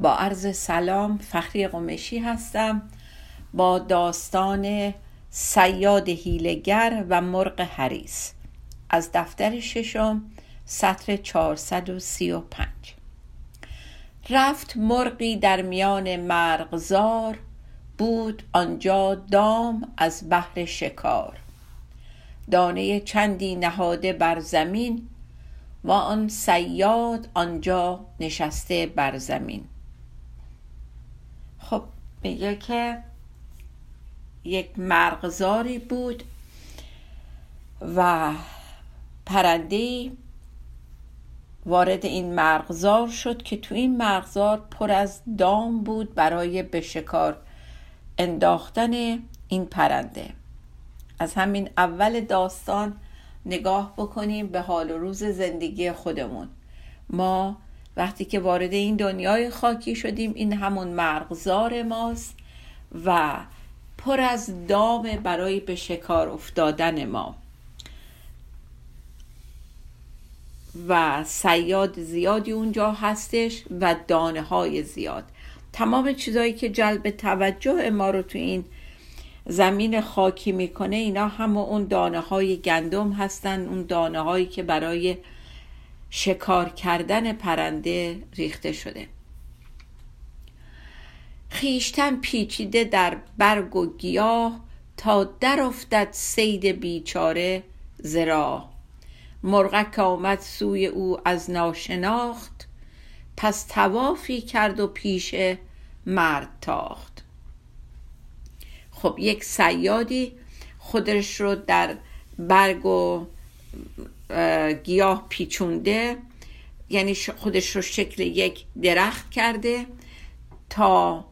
با عرض سلام فخری قمشی هستم. با داستان سیاد هیلگر و مرغ حریس از دفتر ششم سطر 435 رفت مرغی در میان مرغزار بود آنجا دام از بحر شکار. دانه چندی نهاده بر زمین و آن سیاد آنجا نشسته بر زمین. میگه که یک مرغزاری بود و پرنده وارد این مرغزار شد که تو این مرغزار پر از دام بود برای به شکار انداختن این پرنده. از همین اول داستان نگاه بکنیم به حال و روز زندگی خودمون. ما وقتی که وارد این دنیای خاکی شدیم این همون مرغزار ماست و پر از دام برای به شکار افتادن ما. و سیاد زیادی اونجا هستش و دانه های زیاد. تمام چیزهایی که جلب توجه ما رو تو این زمین خاکی می‌کنه اینا هم اون دانه های گندم هستن اون دانه هایی که برای شکار کردن پرنده ریخته شده. خیشتن پیچیده در برگ و گیاه تا در افتد سید بیچاره زرا مرغک آمد سوی او از ناشناخت پس توافی کرد و پیش مرد تاخت. خب یک سیادی خودش رو در برگ و گیاه پیچونده یعنی خودش رو شکل یک درخت کرده تا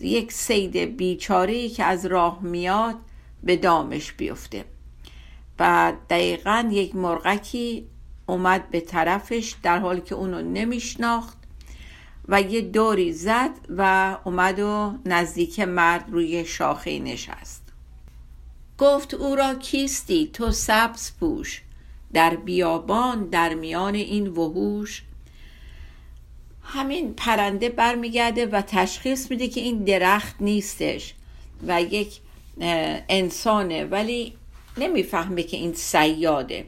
یک سید بیچاره که از راه میاد به دامش بیفته. و دقیقا یک مرغکی اومد به طرفش در حالی که اونو نمیشناخت و یه دوری زد و اومد و نزدیک مرد روی شاخه نشست. گفت او را کیستی؟ تو سبز پوش. در بیابان در میان این وحوش. همین پرنده برمیگرده و تشخیص میده که این درخت نیستش و یک انسانه ولی نمی‌فهمه که این سیاده.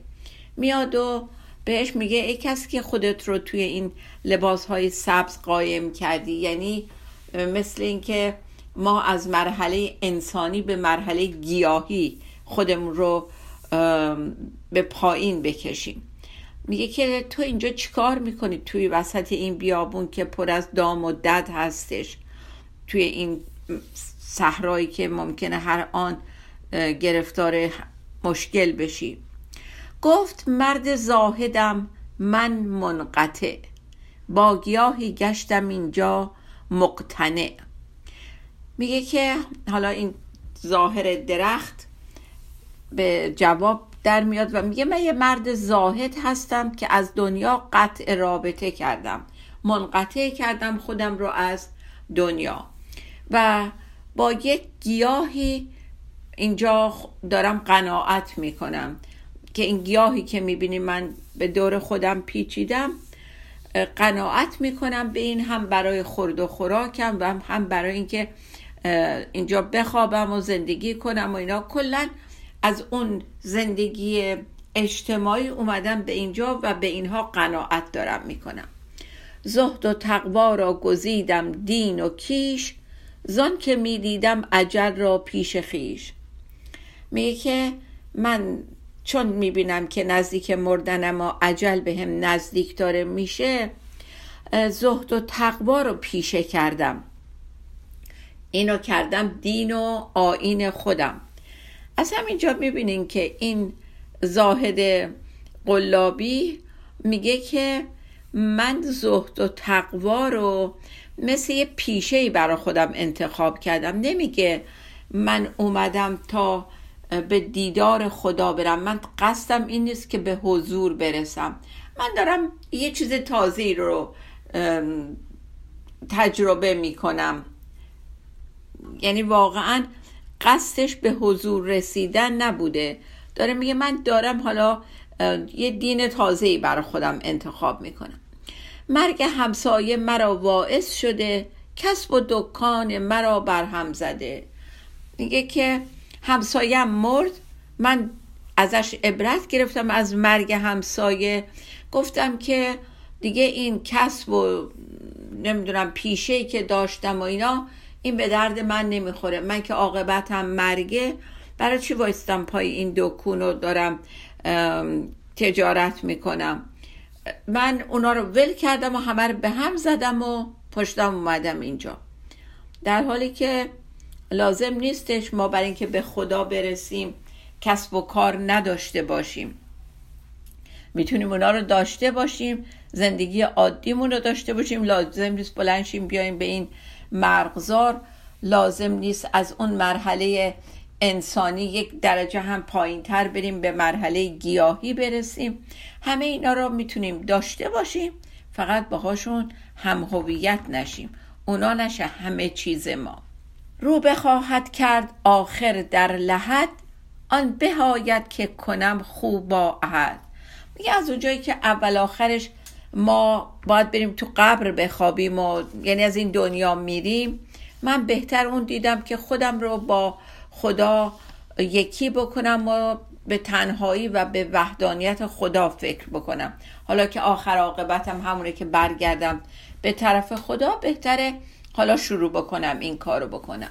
میاد و بهش میگه ای کسی که خودت رو توی این لباس های سبز قایم کردی یعنی مثل اینکه ما از مرحله انسانی به مرحله گیاهی خودمون رو به پایین بکشیم. میگه که تو اینجا چیکار می‌کنی توی وسط این بیابون که پر از دام و دد هستش؟ توی این صحرایی که ممکنه هر آن گرفتار مشکل بشی. گفت مرد زاهدم من منقطع. با گیاهی گشتم اینجا مقتنع. میگه که حالا این ظاهر درخت به جواب در میاد و میگه من یه مرد زاهد هستم که از دنیا قطع رابطه کردم. منقطع کردم خودم رو از دنیا. و با یک گیاهی اینجا دارم قناعت می‌کنم که این گیاهی که می‌بینی من به دور خودم پیچیدم قناعت می‌کنم به این هم برای خورد و خوراکم و هم برای اینکه اینجا بخوابم و زندگی کنم و اینا. کلا از اون زندگی اجتماعی اومدم به اینجا و به اینها قناعت دارم می‌کنم. زهد و تقوا را گزیدم دین و کیش زان که می‌دیدم عجل را پیش خیش میگه که من چون می‌بینم که نزدیک مردنم و عجل به هم نزدیک داره میشه زهد و تقوا رو پیشه کردم. اینو کردم دین و آین خودم. از همینجا می‌بینین که این زاهد قلابی میگه که من زهد و تقوا رو مثل یه پیشه برای خودم انتخاب کردم. نمیگه من اومدم تا به دیدار خدا برم. من قصدم این نیست که به حضور برسم. من دارم یه چیز تازه رو تجربه می‌کنم. یعنی واقعا قصدش به حضور رسیدن نبوده. داره میگه من دارم حالا یه دین تازه‌ای برای خودم انتخاب می‌کنم. مرگ همسایه مرا واعظ شده کسب و دکان مرا برهم زده. میگه که همسایم مرد من ازش عبرت گرفتم از مرگ همسایه. گفتم که دیگه این کسب و نمی‌دونم پیشه که داشتم و اینا این به درد من نمی‌خوره. من که عاقبتم مرگه برای چی وایستم پای این دکون رو دارم تجارت می‌کنم؟ من اونا رو ول کردم و همه به هم زدم و پشتم اومدم اینجا. در حالی که لازم نیستش ما برای اینکه به خدا برسیم کسب و کار نداشته باشیم. می‌تونیم اونا رو داشته باشیم زندگی عادیمون رو داشته باشیم. لازم نیست بلنشیم بیایم به این مرغزار لازم نیست از اون مرحله انسانی یک درجه هم پایین تر بریم به مرحله گیاهی برسیم. همه اینا رو می‌تونیم داشته باشیم فقط باهاشون هم هویت نشیم. اونا نشه همه چیز ما. رو بخواهد کرد آخر در لحد آن بهایت که کنم خوب با عهد میگه از اونجایی که اول آخرش ما باید بریم تو قبر بخوابیم و یعنی از این دنیا میریم. من بهتر اون دیدم که خودم رو با خدا یکی بکنم و به تنهایی و به وحدانیت خدا فکر بکنم. حالا که آخر عاقبتم همونه که برگردم به طرف خدا بهتره حالا شروع بکنم این کارو بکنم.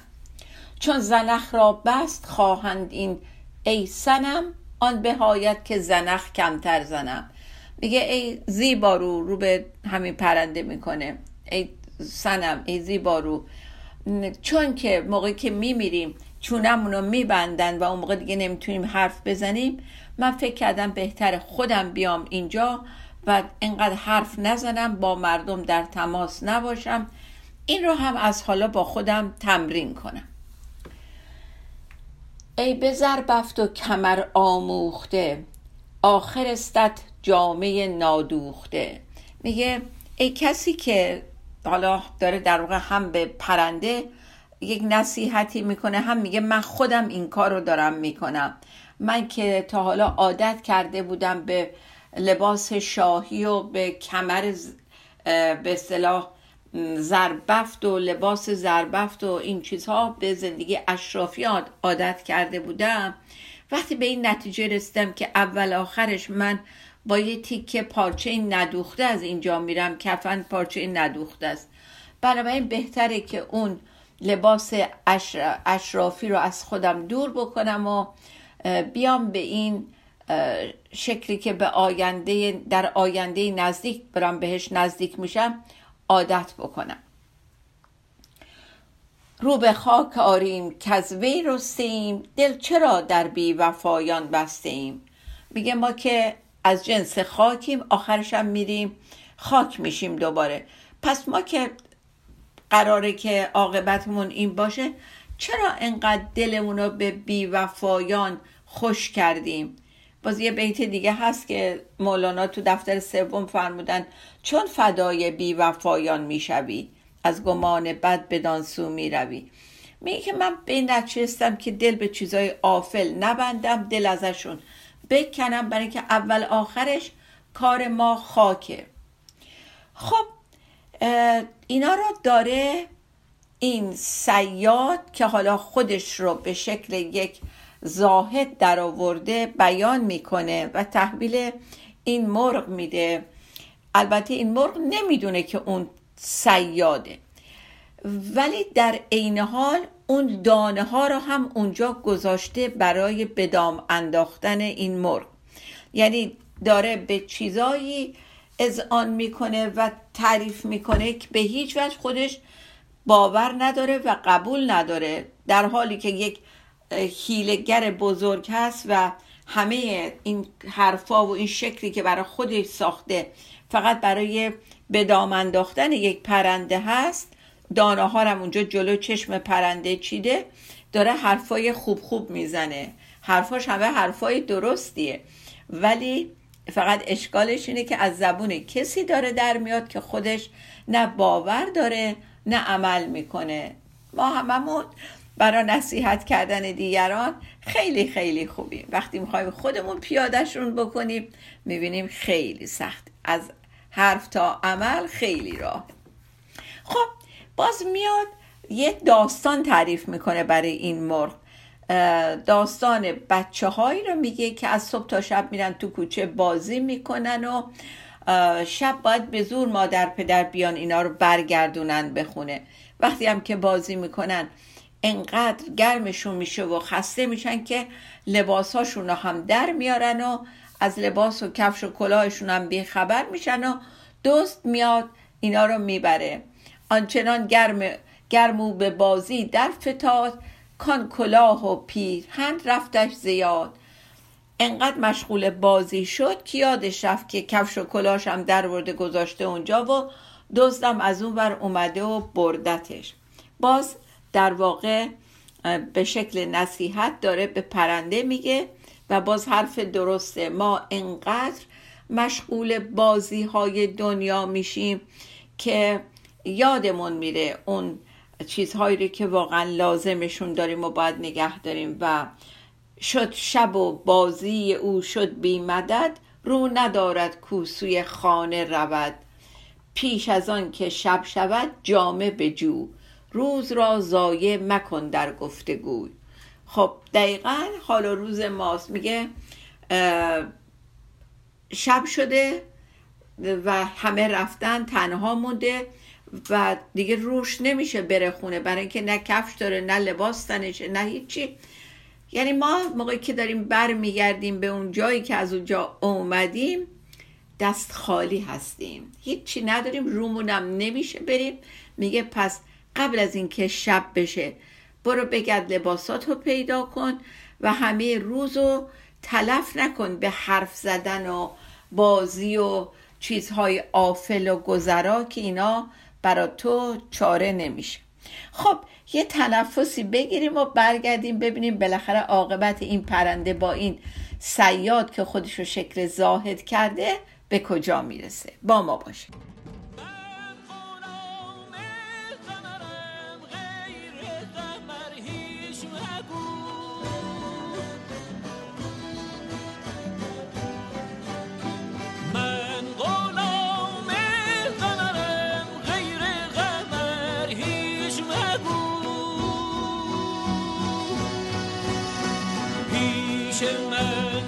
چون زنخ را بست خواهند این ای سنم آن بهایت که زنخ کمتر زنم. میگه ای زیبارو رو به همین پرنده می‌کنه. ای سنم ای زیبارو چون که موقعی که میمیریم چونمون رو میبندن و اون موقع دیگه نمی‌تونیم حرف بزنیم من فکر کردم بهتر خودم بیام اینجا و اینقدر حرف نزنم با مردم در تماس نباشم. این رو هم از حالا با خودم تمرین کنم. ای به زربفت و کمر آموخته آخر استت جامعه نادوخته. میگه ای کسی که حالا داره در واقع هم به پرنده یک نصیحتی می‌کنه هم میگه من خودم این کار رو دارم می‌کنم. من که تا حالا عادت کرده بودم به لباس شاهی و به کمر به اصطلاح زربفت و لباس زربفت و این چیزها به زندگی اشرافی عادت کرده بودم. وقتی به این نتیجه رسیدم که اول آخرش من با یه تیکه پارچه ندوخته از اینجا میرم کفن پارچه ندوخته است. بنابراین بهتره که اون لباس اشرافی رو از خودم دور بکنم و بیام به این شکلی که به آینده در آینده نزدیک برام بهش نزدیک میشم عادت بکنم. رو به خاک آریم که از وی رستیم دل چرا در بی وفایان بستیم میگه ما که از جنس خاکیم آخرش هم میریم خاک میشیم دوباره. پس ما که قراره که عاقبتمون این باشه چرا انقدر دلمون رو به بیوفایان خوش کردیم؟ باز یه بیت دیگه هست که مولانا تو دفتر سوم فرمودن چون فدای بیوفایان می‌شوی از گمان بد بدان سو می‌روی. میگه که من به این که دل به چیزای آفل نبندم دل ازشون بکنم برای که اول آخرش کار ما خاکه. خب اینا رو داره این سیاد که حالا خودش رو به شکل یک زاهد در آورده بیان می‌کنه و تحویل این مرغ میده. البته این مرغ نمی‌دونه که اون سیاده. ولی در عین حال اون دانه ها رو هم اونجا گذاشته برای بدام انداختن این مرغ. یعنی داره به چیزایی آن می‌کنه و تعریف می‌کنه که به هیچ وجه خودش باور نداره و قبول نداره. در حالی که یک هیلگر بزرگ هست و همه این حرفا و این شکلی که برای خودش ساخته فقط برای به انداختن یک پرنده هست دانه ها هم اونجا جلو چشم پرنده چیده داره حرفای خوب خوب می‌زنه. حرفاش همه حرفای درستیه. ولی فقط اشکالش اینه که از زبون کسی داره در میاد که خودش نه باور داره نه عمل می‌کنه. ما هممون برای نصیحت کردن دیگران خیلی خیلی خوبیم. وقتی می‌خوایم خودمون پیادهشون بکنیم می‌بینیم خیلی سخت. از حرف تا عمل خیلی راه خب باز میاد یه داستان تعریف می‌کنه برای این مرغ. داستان بچه هایی رو میگه که از صبح تا شب میرن تو کوچه بازی می‌کنن و شب باید به زور مادر پدر بیان اینا رو برگردونن بخونه. وقتی هم که بازی می‌کنن انقدر گرمشون میشه و خسته میشن که لباسهاشون رو هم در میارن و از لباس و کفش و کلاهشون هم بیخبر میشن و دوست میاد اینا رو می‌بره. آنچنان گرم گرمو به بازی در فتاد کان کلاه و پیرهن رفتش زیاد انقدر مشغول بازی شد که یادش رفت که کفش و هم در ورده گذاشته اونجا و دزدم از اون بر اومده و بردتش. باز در واقع به شکل نصیحت داره به پرنده میگه و باز حرف درسته. ما انقدر مشغول بازی های دنیا میشیم که یادمون میره اون چیزهایی رو که واقعا لازمشون داریم و باید نگه داریم و شد شب و بازی او شد بی مدد رو ندارد کوسوی خانه رود. پیش از آن که شب شود جامه بجو روز را زایه مکن در گفتگوی خب دقیقا حال و روز ماست. میگه شب شده و همه رفتن تنها مونده. و دیگه روش نمیشه بره خونه. برای اینکه نه کفش داره نه لباس تنشه نه هیچی. یعنی ما موقعی که داریم بر میگردیم به اون جایی که از اونجا اومدیم دست خالی هستیم. هیچی نداریم رومونم نمیشه بریم. میگه پس قبل از اینکه شب بشه برو بگرد لباسات رو پیدا کن و همه روز رو تلف نکن به حرف زدن و بازی و چیزهای آفل و گذرا که اینا برا تو چاره نمیشه. خب یه تنفسی بگیریم و برگردیم ببینیم بالاخره عاقبت این پرنده با این سیاد که خودشو شکل زاهد کرده به کجا می‌رسه. با ما fisherman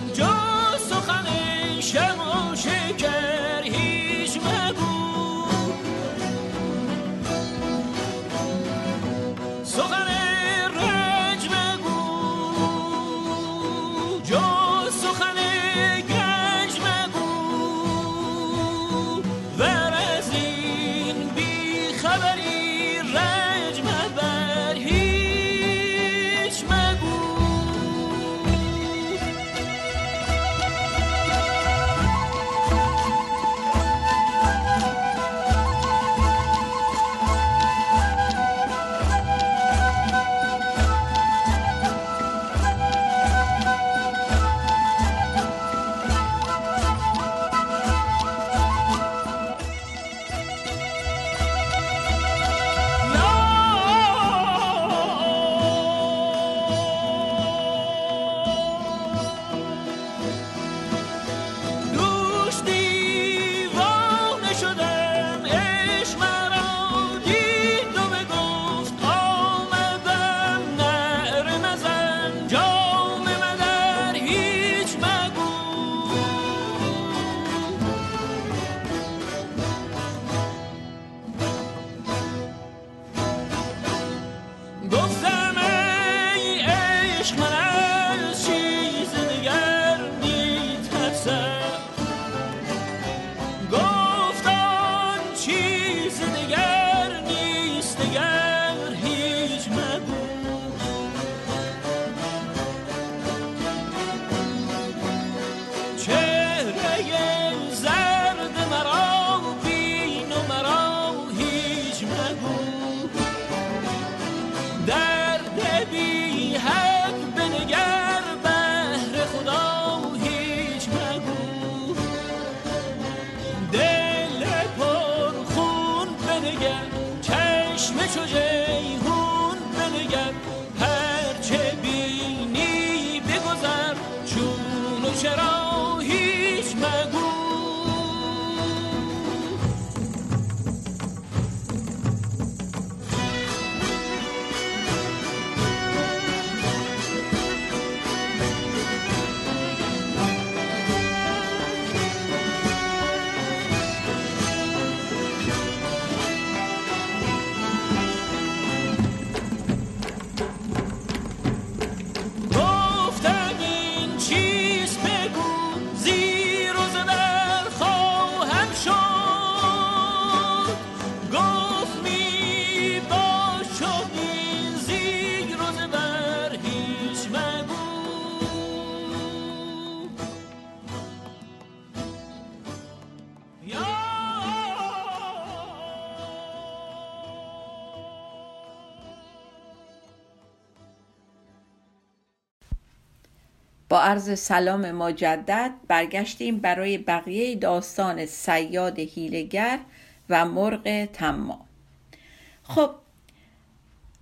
باشه با عرض سلام مجدد برگشتیم برای بقیه داستان سیاد هیلگر و مرغ تما خب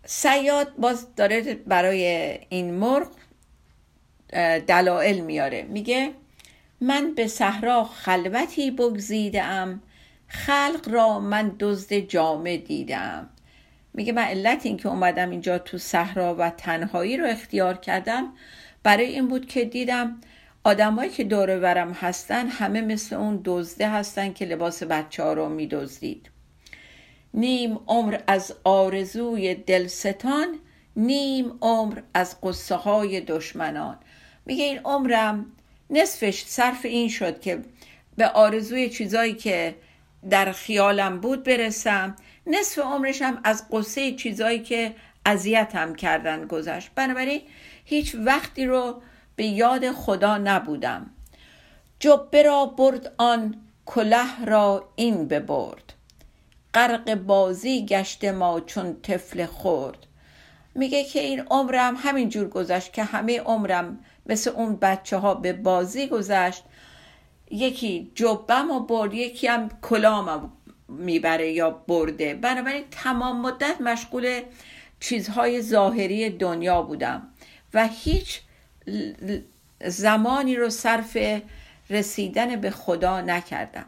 سیاد باز داره برای این مرغ دلائل میاره. میگه من به صحرا خلوتی بگزیدم خلق را من دزد جامه دیدم میگه من علت این که اومدم اینجا تو صحرا و تنهایی رو اختیار کردم برای این بود که دیدم آدمایی که دور ورم هستن همه مثل اون دزده هستن که لباس بچه ها رو میدزدید. نیم عمر از آرزوی دلستان نیم عمر از قصه های دشمنان. میگه این عمرم نصفش صرف این شد که به آرزوی چیزایی که در خیالم بود برسم نصف عمرشم از قصه چیزایی که اذیتم کردن گذشت. بنابراین هیچ وقتی رو به یاد خدا نبودم. جبه را برد آن کله را این ببرد. غرق بازی گشت ما چون طفل خورد میگه که این عمرم همینجور گذشت که همه عمرم مثل اون بچه ها به بازی گذشت. یکی جبم و برد یکی هم کلام می‌بره یا برده. بنابراین تمام مدت مشغول چیزهای ظاهری دنیا بودم. و هیچ زمانی رو صرف رسیدن به خدا نکردم.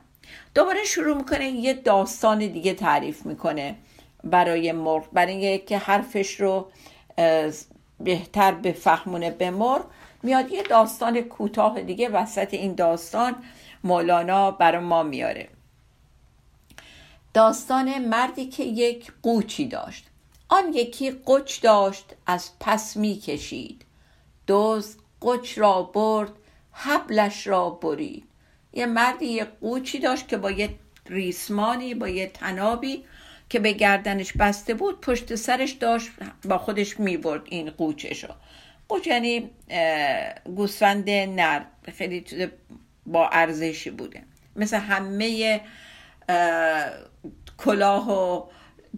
دوباره شروع می‌کنه یه داستان دیگه تعریف می‌کنه برای مرغ برای اینکه حرفش رو بهتر بفهمونه به مرغ. میاد یه داستان کوتاه دیگه وسط این داستان مولانا برای ما میاره. داستان مردی که یک قوچی داشت. آن یکی قچ داشت از پس می کشید دوز قچ را برد حبلش را برید. یه مردی یه قوچی داشت که با یه ریسمانی با یه تنابی که به گردنش بسته بود پشت سرش داشت با خودش می برد این قوچش رو. قوچ یعنی گوسفند نر خیلی با ارزشی بوده. مثل همه کلاه و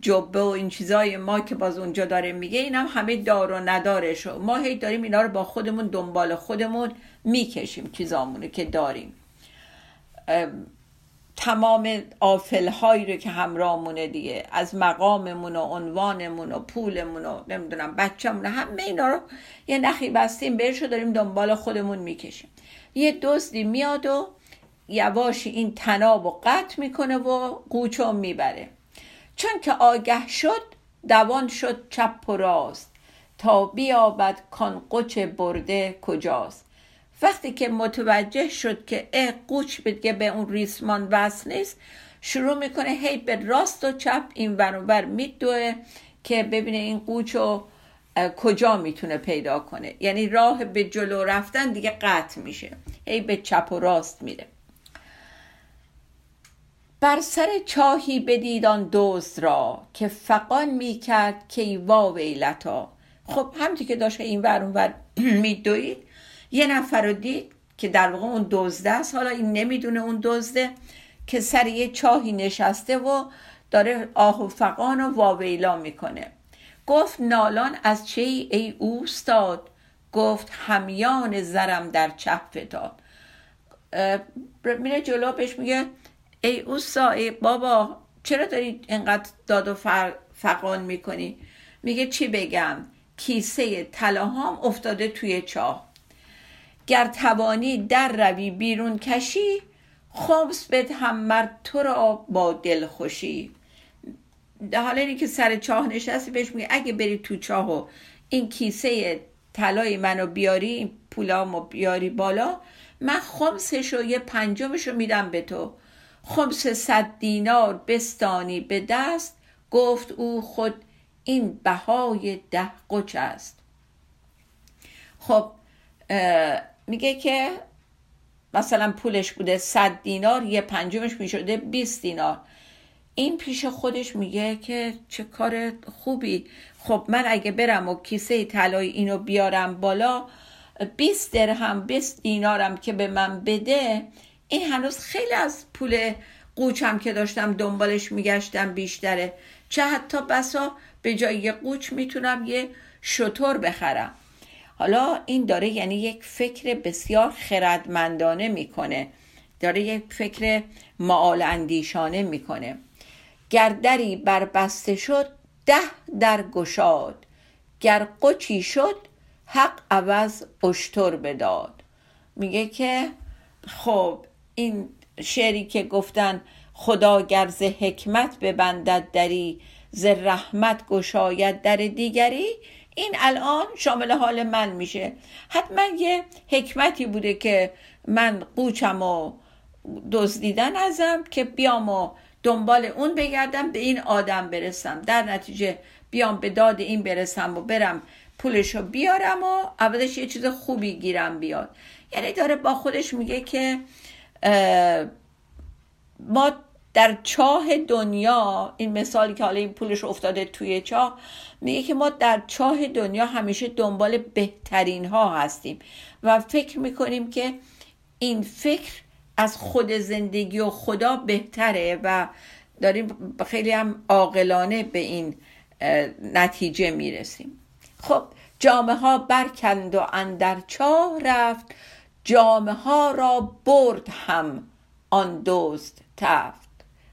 جبه و این چیزای ما که باز اونجا داره میگه اینم همه دار و ندارش. ما هی داریم اینا رو با خودمون دنبال خودمون می‌کشیم چیزامونو که داریم. تمام آفل هایی رو که همراهمونه دیگه از مقاممون و عنوانمون و پولمون و نمی‌دونم بچه‌مون همه اینا رو یه نخی بستیم بهش رو داریم دنبال خودمون می‌کشیم. یه دزدی میاد و یواش این تناب و قطع می‌کنه و قوچو می‌بره. چون که آگه شد دوان شد چپ و راست. تا بیابد کان قچ برده کجاست. وقتی که متوجه شد که اه قوچ بگه به اون ریسمان وصل نیست شروع می‌کنه هی به راست و چپ این ور میدوه که ببینه این قوچ رو کجا می‌تونه پیدا کنه. یعنی راه به جلو رفتن دیگه قطع میشه. هی به چپ و راست میره. بر سر چاهی بدید آن دوست را که فقان می‌کرد کی وا ویلتا. خب همتی که داشت این ور اون ور میدوید یه نفر رو دید که در واقع اون دزده است. حالا این نمی‌دونه اون دزده که سر یه چاهی نشسته و داره آه و فقان و واویلا می‌کنه. گفت نالان از چه ای؟ اوستاد. گفت همیان زرم در چه فتاد. میره جلو بهش میگه ای اوستا ای بابا چرا داری اینقدر داد و فقان می‌کنی؟ میگه چی بگم؟ کیسه طلاهام افتاده توی چاه. گر توانی در روی بیرون کشی خمس بد هم مرد تو را با دل خوشی. حالا اینی که سر چاه نشستی بهش میگه اگه بری تو چاه و این کیسه طلای منو بیاری این پولامو بیاری بالا من خمسش و یه پنجمش رو میدم به تو. خمس صد دینار بستانی به دست گفت او خود این بهای ده قچ است. خب میگه که مثلا پولش بوده صد دینار یه پنجمش می‌شده 20 دینار. این پیش خودش میگه که چه کار خوبی. خب من اگه برم و کیسه طلای اینو بیارم بالا 20 درهم 20 دینارم که به من بده این هنوز خیلی از پول قوچم که داشتم دنبالش میگشتم بیشتره. چه حتی بسا به جای یه قوچ می‌تونم یه شطور بخرم. حالا این داره یعنی یک فکر بسیار خردمندانه می‌کنه. داره یک فکر معال اندیشانه می‌کنه. گر دری بربسته شد ده در گشاد. گر قچی شد حق عوض اشتر بداد. میگه که خب این شعری که گفتن خدا گرز حکمت ببندد دری ز رحمت گشاید در دیگری این الان شامل حال من میشه. حتما یه حکمتی بوده که من قوچم و دزدیدن ازم که بیام و دنبال اون بگردم به این آدم برسم. در نتیجه بیام به داد این برسم و برم پولشو بیارم و اولش یه چیز خوبی گیرم بیاد. یعنی داره با خودش میگه که ما در چاه دنیا این مثالی که حالا این پولش افتاده توی چاه میگه که ما در چاه دنیا همیشه دنبال بهترین ها هستیم و فکر می‌کنیم که این فکر از خود زندگی و خدا بهتره و داریم خیلی هم عاقلانه به این نتیجه می‌رسیم. خب جامعه ها برکند و اندر چاه رفت. جامعه ها را برد هم آن دزد تفت.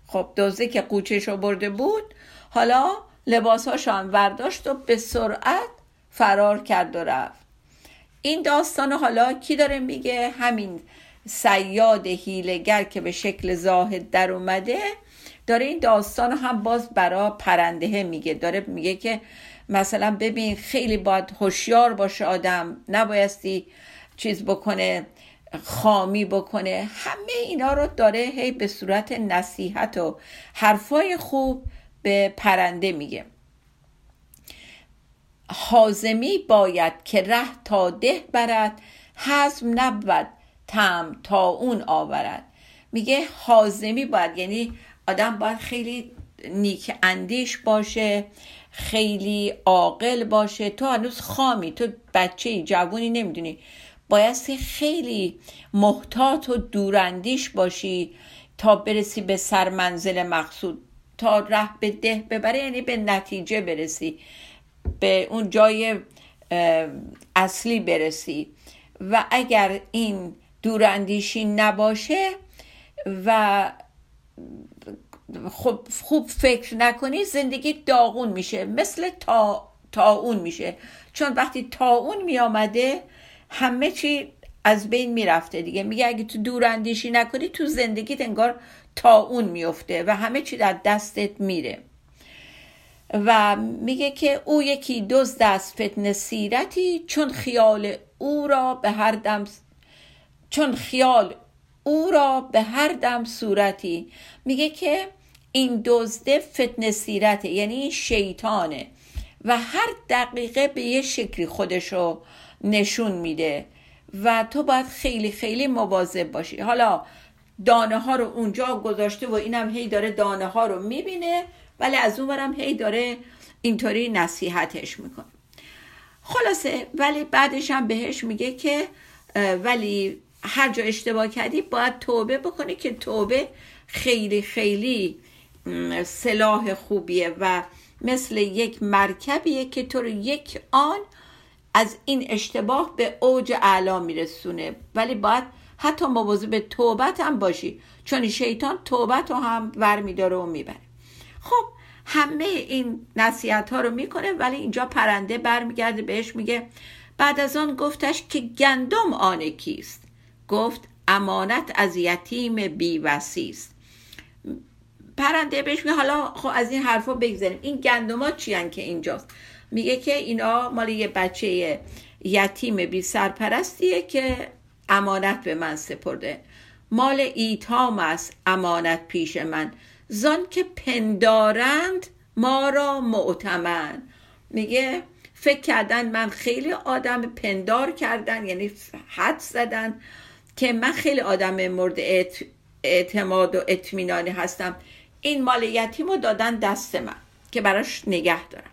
خب دوزه که قوچش رو برده بود حالا لباسهاش هم ورداشت و به سرعت فرار کرد و رفت. این داستان حالا کی داره میگه؟ همین سیاد هیلگر که به شکل زاهد در اومده داره این داستان هم باز برا پرنده میگه. داره میگه که مثلا ببین خیلی باید هوشیار باشه آدم. نبایستی چیز بکنه خامی بکنه همه اینا رو داره هی به صورت نصیحت و حرفای خوب به پرنده میگه. حازمی باید که ره تا ده برد حزم نبود تم تا اون آورد. میگه حازمی باید یعنی آدم باید خیلی نیک اندیش باشه خیلی عاقل باشه. تو هنوز خامی تو بچه جوونی نمی‌دونی. بایستی خیلی محتاط و دوراندیش باشی تا برسی به سرمنزل مقصود تا ره به ده ببره یعنی به نتیجه برسی به اون جای اصلی برسی. و اگر این دوراندیشی نباشه و خب خوب فکر نکنی زندگی داغون میشه مثل تا تاون میشه. چون وقتی تاون میامده همه چی از بین می‌رفته دیگه. میگه اگه تو دور اندیشی نکنی تو زندگیت انگار تا اون میفته و همه چی در دستت میره. و میگه که او یکی دوز دست فتن سیرتی چون خیال او را به هر دم چون خیال او را به هر دم صورتی. میگه که این دزده فتن سیرته یعنی این شیطانه و هر دقیقه به یه شکلی خودشو نشون میده. و تو باید خیلی خیلی مواظب باشی. حالا دانه ها رو اونجا گذاشته و اینم هی داره دانه ها رو می‌بینه ولی از اون برم هی داره اینطوری نصیحتش می‌کنه. خلاصه ولی بعدش هم بهش میگه که ولی هر جا اشتباه کردی باید توبه بکنی که توبه خیلی خیلی سلاح خوبیه و مثل یک مرکبیه که تو رو یک آن از این اشتباه به اوج اعلا میرسونه. ولی باید حتی مواظب به توبت هم باشی چون شیطان توبت رو هم ور میداره و می‌بره. خب همه این نصیحت ها رو می‌کنه ولی اینجا پرنده برمیگرده بهش میگه بعد از آن گفتش که گندم آن کیست؟ گفت امانت از یتیم بیوسی است. پرنده بهش میگه حالا خب از این حرفا بگذاریم این گندما چی که اینجاست؟ میگه که اینا مال یه بچه یتیم بی سرپرستیه که امانت به من سپرده. مال ایتام است امانت پیش من. زان که پندارند ما را معتمن میگه فکر کردن من خیلی آدم پندار کردن یعنی حد زدن که من خیلی آدم مورد اعتماد و اطمینانی هستم. این مال یتیم رو دادن دست من که براش نگه دارم.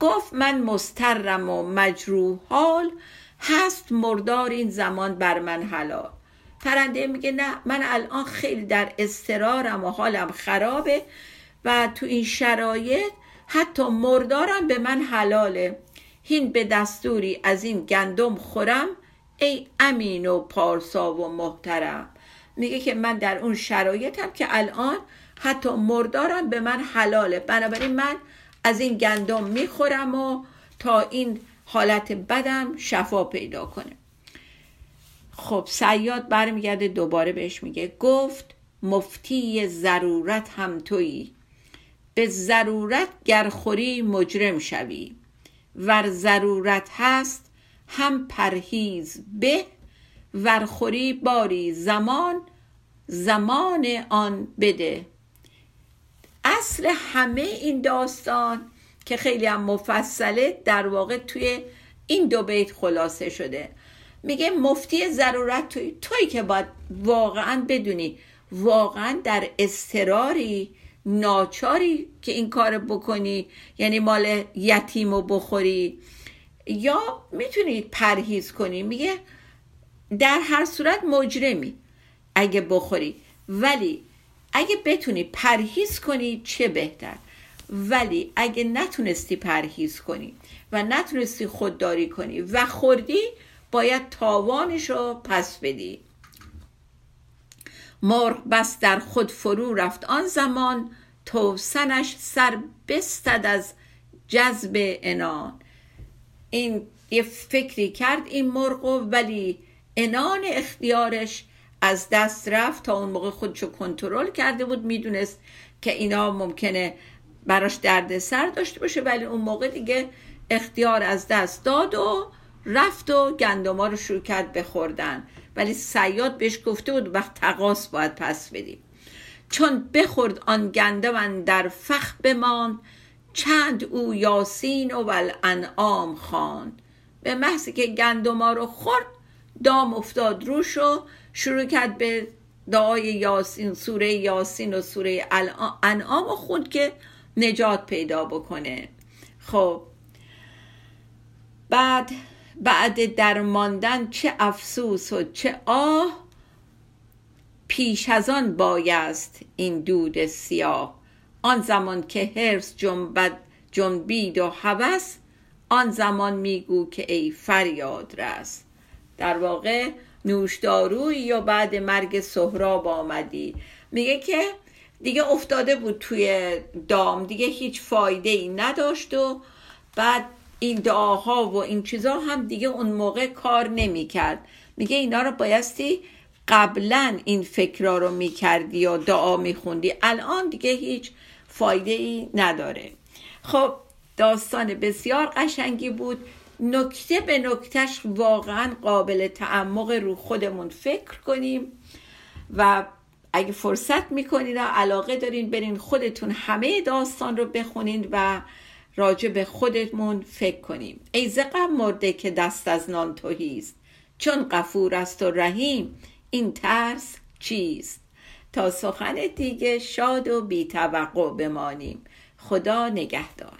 گفت من مسترم و مجروح حال هست مردار این زمان بر من حلال. پرنده میگه نه من الان خیلی در استرارم و حالم خرابه و تو این شرایط حتی مردارم به من حلاله. هین به دستوری از این گندم خورم ای امین و پارسا و محترم. میگه که من در اون شرایطم که الان حتی مردارم به من حلاله. بنابراین من از این گندم می‌خورم و تا این حالت بدم شفا پیدا کنه. خب سیاد برمیگرده دوباره بهش میگه گفت مفتی ضرورت هم تویی. به ضرورت گرخوری مجرم شوی. ور ضرورت هست هم پرهیز به ورخوری باری زمان زمان آن بده. اصل همه این داستان که خیلی هم مفصله در واقع توی این دو بیت خلاصه شده. میگه مفتی ضرورت توی توی که باید واقعا بدونی واقعا در استراری ناچاری که این کار بکنی یعنی مال یتیم رو بخوری یا می‌تونی پرهیز کنی. میگه در هر صورت مجرمی اگه بخوری. ولی اگه بتونی پرهیز کنی چه بهتر؟ ولی اگه نتونستی پرهیز کنی و نتونستی خودداری کنی و خوردی باید تاوانش رو پس بدی. مرغ بس در خود فرو رفت. آن زمان توسنش سر بستد از جذب انان این یه فکری کرد این مرغ ولی انان اختیارش از دست رفت تا اون موقع خودشو کنترل کرده بود می‌دونست که اینا ممکنه براش درد سر داشته باشه ولی اون موقع دیگه اختیار از دست داد و رفت و گندما رو شروع کرد بخوردن ولی سیاد بهش گفته بود وقت تقاس باید پس بدیم چون بخورد آن گندم در فخ بمان چند او یاسین و انعام خواند. به محضی که گندما رو خورد دام افتاد روش و شروع کرد به دعای یاسین سوره یاسین و سوره انعام و خوند که نجات پیدا بکنه. خب. بعد بعد درماندن چه افسوس و چه آه پیش از آن بایست این دود سیاه. آن زمان که هرس جنبد جنبید و هوس آن زمان میگو که ای فریاد رس. در واقع نوشداروی یا بعد مرگ سهراب آمدی. میگه که دیگه افتاده بود توی دام دیگه هیچ فایده ای نداشت و بعد این دعاها و این چیزا هم دیگه اون موقع کار نمی‌کرد. میگه اینا رو بایستی قبلا این فکرها رو می‌کردی و دعا میخوندی. الان دیگه هیچ فایده ای نداره. خب داستان بسیار قشنگی بود. نکته به نکتهش واقعا قابل تعمق رو خودمون فکر کنیم و اگه فرصت می‌کنین و علاقه دارین برین خودتون همه داستان رو بخونین و راجع به خودمون فکر کنیم. ای زقم مرده که دست از نان توهیست چون قفور است و رحیم این ترس چیست؟ تا سخن دیگه شاد و بیتوقع بمانیم. خدا نگهدار.